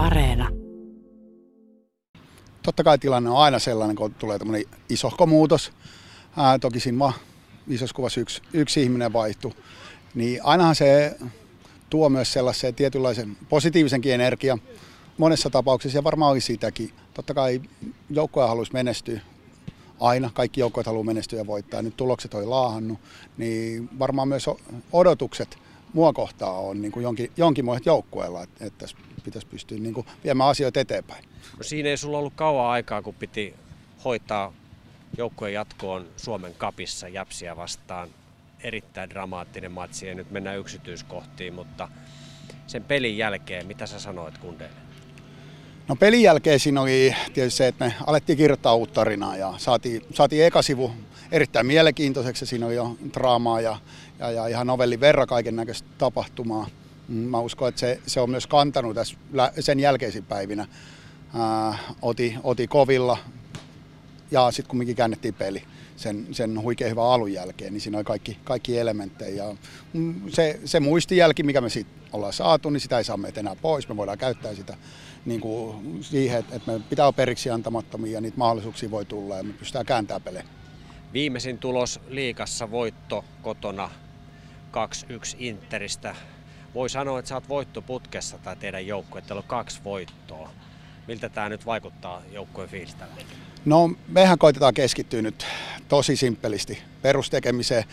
Areena. Totta kai tilanne on aina sellainen, kun tulee tämmöinen isohko muutos. Ää, toki siinä vaan isossa kuvassa yksi, yksi ihminen vaihtuu. Niin ainahan se tuo myös sellaisen tietynlaisen positiivisenkin energia monessa tapauksessa ja varmaan oli sitäkin. Totta kai joukkoja haluaisi menestyä aina, kaikki joukkoja haluaa menestyä ja voittaa. Nyt tulokset on laahannut, niin varmaan myös odotukset mua kohtaa on niin kuin jonkin, jonkinmoiset joukkueella, että, että pitäisi pystyä niin kuin viemään asioita eteenpäin. No siinä ei sulla ollut kauan aikaa, kun piti hoitaa joukkueen jatkoon Suomen kapissa Jäpsiä vastaan. Erittäin dramaattinen matsi ja nyt mennään yksityiskohtiin, mutta sen pelin jälkeen, mitä sä sanoit kundeille? No pelin jälkeen siinä oli tietysti se, että me alettiin kirjoittaa uutta tarinaa ja saatiin, saatiin eka sivu erittäin mielenkiintoiseksi. Siinä oli jo draamaa ja, ja, ja ihan novellin verran kaiken näköistä tapahtumaa. Mm, mä uskon, että se, se on myös kantanut tässä sen jälkeisin päivinä. Ää, oti, oti kovilla ja sitten kumminkin käännettiin peli sen, sen huikean hyvän alun jälkeen, niin siinä oli kaikki, kaikki elementtejä. Ja se, se muistijälki, mikä me siitä ollaan saatu, niin sitä ei saa meitä enää pois. Me voidaan käyttää sitä niin kuin siihen, että me pitää olla periksi antamattomia ja niitä mahdollisuuksia voi tulla ja me pystytään kääntämään pelejä. Viimeisin tulos liikassa voitto kotona 2-1 Interistä. Voi sanoa, että sä oot voittoputkessa tai teidän joukkue, että on kaksi voittoa. Miltä tämä nyt vaikuttaa joukkueen fiilistä? No mehän koitetaan keskittyä nyt tosi simppelisti perustekemiseen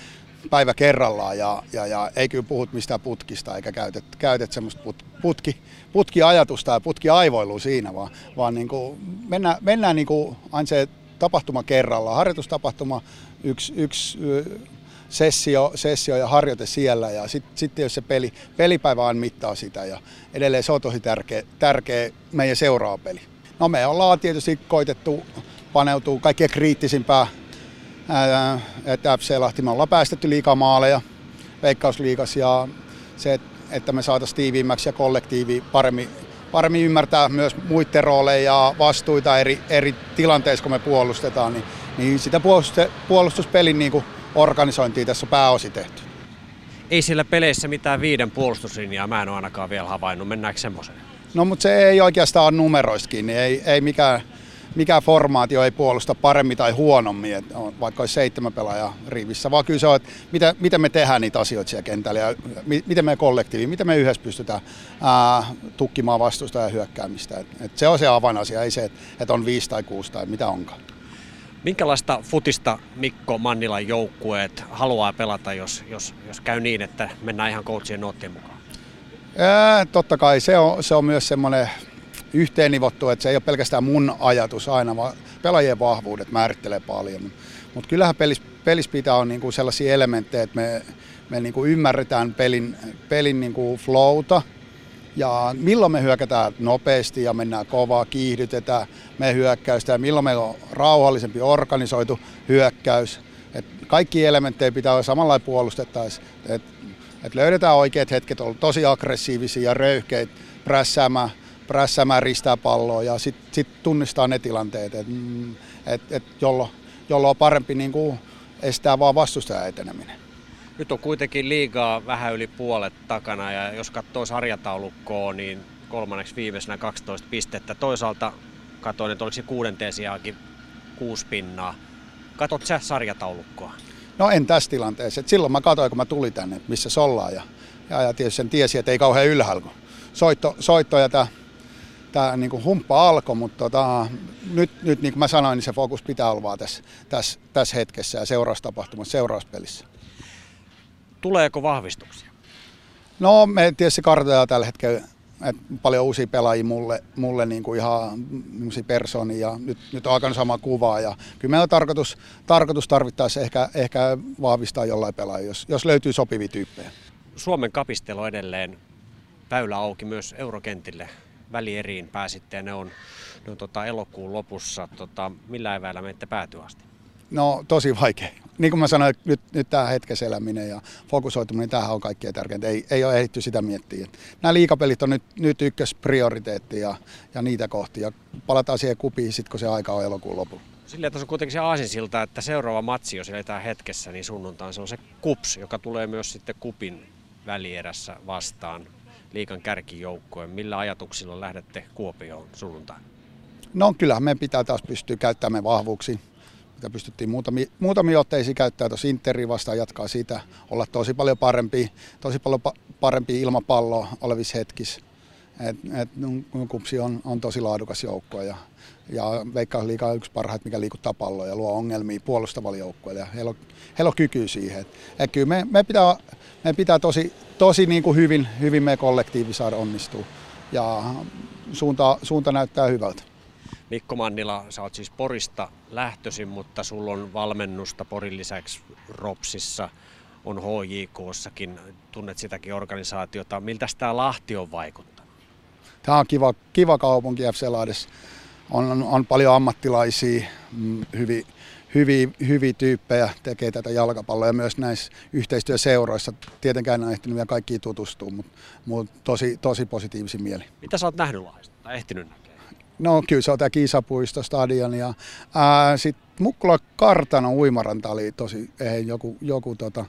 päivä kerrallaan ja, ja, ja ei kyllä puhut mistään putkista eikä käytet, käytet semmoista put, putki, putkiajatusta ja putkiaivoilua siinä, vaan, vaan niin kuin mennään, mennään niin kuin aina se tapahtuma kerrallaan, harjoitustapahtuma, yksi, yksi sessio, sessio ja harjoite siellä ja sitten sit jos se peli, pelipäivä aina mittaa sitä ja edelleen se on tosi tärkeä, tärkeä meidän seuraava peli. No me ollaan tietysti koitettu paneutua kaikkien kriittisimpään että FC Lahti me ollaan päästetty liikaa maaleja Veikkausliigas ja se, että me saataisiin tiiviimmäksi ja kollektiivi paremmin, paremmin ymmärtää myös muiden rooleja ja vastuita eri, eri tilanteissa, kun me puolustetaan, niin, niin sitä puolustuspelin niin kuin organisointia tässä on pääosin tehty. Ei siellä peleissä mitään viiden puolustuslinjaa, mä en ole ainakaan vielä havainnut. Mennäänkö semmoiseen? No mutta se ei oikeastaan ole numeroistakin, niin ei, ei mikään mikään formaatio ei puolusta paremmin tai huonommin, että on, vaikka olisi seitsemän pelaajaa rivissä, vaan kyllä se on, että miten, miten me tehdään niitä asioita siellä kentällä ja miten me kollektiivi, miten me yhdessä pystytään ää, tukkimaan vastusta ja hyökkäämistä. Et, et se on se avainasia, ei se, että et on viisi tai kuusi tai mitä onkaan. Minkälaista futista Mikko Mannilan joukkueet haluaa pelata, jos, jos, jos käy niin, että mennään ihan coachien noottien mukaan? Ää, totta kai se on, se on myös semmoinen yhteen nivottu, että se ei ole pelkästään mun ajatus aina, vaan pelaajien vahvuudet määrittelee paljon. Mutta kyllähän pelissä, pelissä pitää olla niinku sellaisia elementtejä, että me, me niinku ymmärretään pelin, pelin niinku flowta, ja milloin me hyökätään nopeasti ja mennään kovaa, kiihdytetään me hyökkäystä ja milloin meillä on rauhallisempi organisoitu hyökkäys. Et kaikki elementtejä pitää olla samalla puolustettaisiin. Että et löydetään oikeat hetket, olla tosi aggressiivisia ja röyhkeitä, prässäämään prässämään ristää palloa ja sitten sit tunnistaa ne tilanteet, että mm, et, et jollo, jollo on parempi niin kuin estää vaan vastustajan eteneminen. Nyt on kuitenkin liigaa vähän yli puolet takana ja jos katsoo sarjataulukkoa, niin kolmanneksi viimeisenä 12 pistettä. Toisaalta katsoin, että oliko se kuudenteen sijaakin kuusi pinnaa. Katot sä sarjataulukkoa? No en tässä tilanteessa. Et silloin mä katsoin, kun mä tulin tänne, missä se ollaan. Ja, ja, ja tietysti sen tiesi, että ei kauhean ylhäällä, kun soitto, soitto ja tämä niin kuin humppa alkoi, mutta tota, nyt, nyt niin kuin mä sanoin, niin se fokus pitää olla vaan tässä, tässä, tässä hetkessä ja seuraustapahtumassa, seurauspelissä. Tuleeko vahvistuksia? No me tietysti kartoitetaan tällä hetkellä että paljon uusia pelaajia mulle, mulle niin kuin ihan persoonia ja nyt, nyt on alkanut sama kuvaa ja kyllä meillä on tarkoitus, tarkoitus tarvittaessa ehkä, ehkä vahvistaa jollain pelaajia, jos, jos löytyy sopivia tyyppejä. Suomen kapistelo edelleen väylä auki myös eurokentille välieriin pääsitte ja ne on, ne on tota elokuun lopussa. Tota, millä eväillä menette päätyä asti? No tosi vaikea. Niin kuin mä sanoin, nyt, nyt tämä hetkessä eläminen ja fokusoituminen, tähän on kaikkein tärkeintä. Ei, ei ole ehditty sitä miettiä. Nämä liikapelit on nyt, nyt ykkösprioriteetti ja, ja niitä kohti. Ja palataan siihen kupiin sitten, kun se aika on elokuun lopulla. Sillä tässä on kuitenkin se aasinsilta, että seuraava matsi, jos eletään hetkessä, niin sunnuntaan se on se KUPS, joka tulee myös sitten KUPin välierässä vastaan liikan kärkijoukkojen. Millä ajatuksilla lähdette Kuopioon sunnuntaina? No kyllä, me pitää taas pystyä käyttämään vahvuuksi. Mitä pystyttiin muutamia, muutamia otteisiin käyttää tuossa Interi vastaan, jatkaa siitä, olla tosi paljon parempi, tosi paljon pa- parempi ilmapallo olevissa hetkissä. Et, et, kupsi on, on tosi laadukas joukko ja, ja Veikkausliiga on yksi parhaita, mikä liikuttaa palloa ja luo ongelmia puolustavalle joukkueelle. Heillä on, heillä on kyky siihen. Et, et kyllä me, me, pitää, me pitää tosi, tosi niin kuin hyvin, hyvin meidän kollektiivi saada onnistua ja suunta, suunta näyttää hyvältä. Mikko Mannila, sä oot siis Porista lähtöisin, mutta sulla on valmennusta Porin lisäksi Ropsissa, on HJKssakin, tunnet sitäkin organisaatiota. Miltä tämä Lahti on vaikuttanut? Tämä on kiva, kiva kaupunki FC Lahdessa. On, on, on, paljon ammattilaisia, mm, hyvin, hyviä, hyviä tyyppejä tekee tätä jalkapalloa ja myös näissä yhteistyöseuroissa. Tietenkään en ehtinyt vielä kaikkiin tutustua, mutta, mutta tosi, tosi positiivisin mieli. Mitä sä oot nähnyt Lahdesta tai ehtinyt nähdä? No kyllä se on tämä Kisapuisto, stadion ja sitten Mukkula Kartano uimaranta oli tosi, ei, joku, joku tota,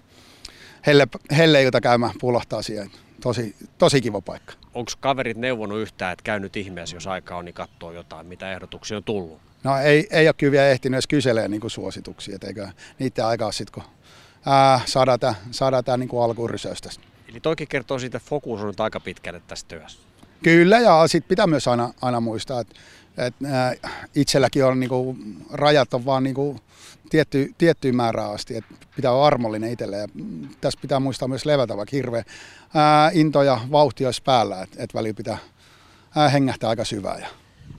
helle, helle, jota käymään pulahtaa siihen. Tosi, tosi kiva paikka. Onko kaverit neuvonut yhtään, että käynyt ihmeessä, jos aika on, niin katsoo jotain, mitä ehdotuksia on tullut? No ei, ei ole kyllä vielä ehtinyt edes kyselemään niin suosituksia, et eikö niitä aikaa sitten, kun ää, saadaan tämä saada tää, niin alkuun rysäystä. Eli toikin kertoo siitä, että fokus on nyt aika pitkälle tässä työssä. Kyllä, ja sitten pitää myös aina, aina muistaa, että, että itselläkin on niin kuin, rajat on vaan niin kuin, tietty, tiettyyn määrään asti, että pitää olla armollinen itselle. Ja tässä pitää muistaa myös levätä, vaikka hirveä ää, into ja vauhti olisi päällä, että, että välillä pitää ää, hengähtää aika syvää. Ja.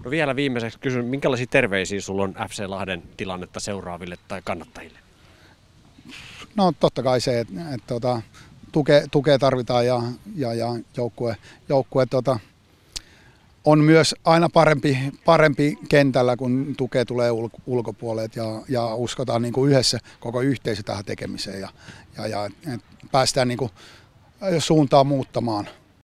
No vielä viimeiseksi kysyn, minkälaisia terveisiä sulla on FC Lahden tilannetta seuraaville tai kannattajille? No totta kai se, että, että, että tota, tukea, tukea tarvitaan ja, ja, ja joukkue, joukkue tota, on myös aina parempi, parempi kentällä, kun tukea tulee ulko, ulkopuolelle ja, ja uskotaan niin kuin yhdessä koko yhteisö tähän tekemiseen ja, ja, ja päästään niin kuin suuntaa muuttamaan.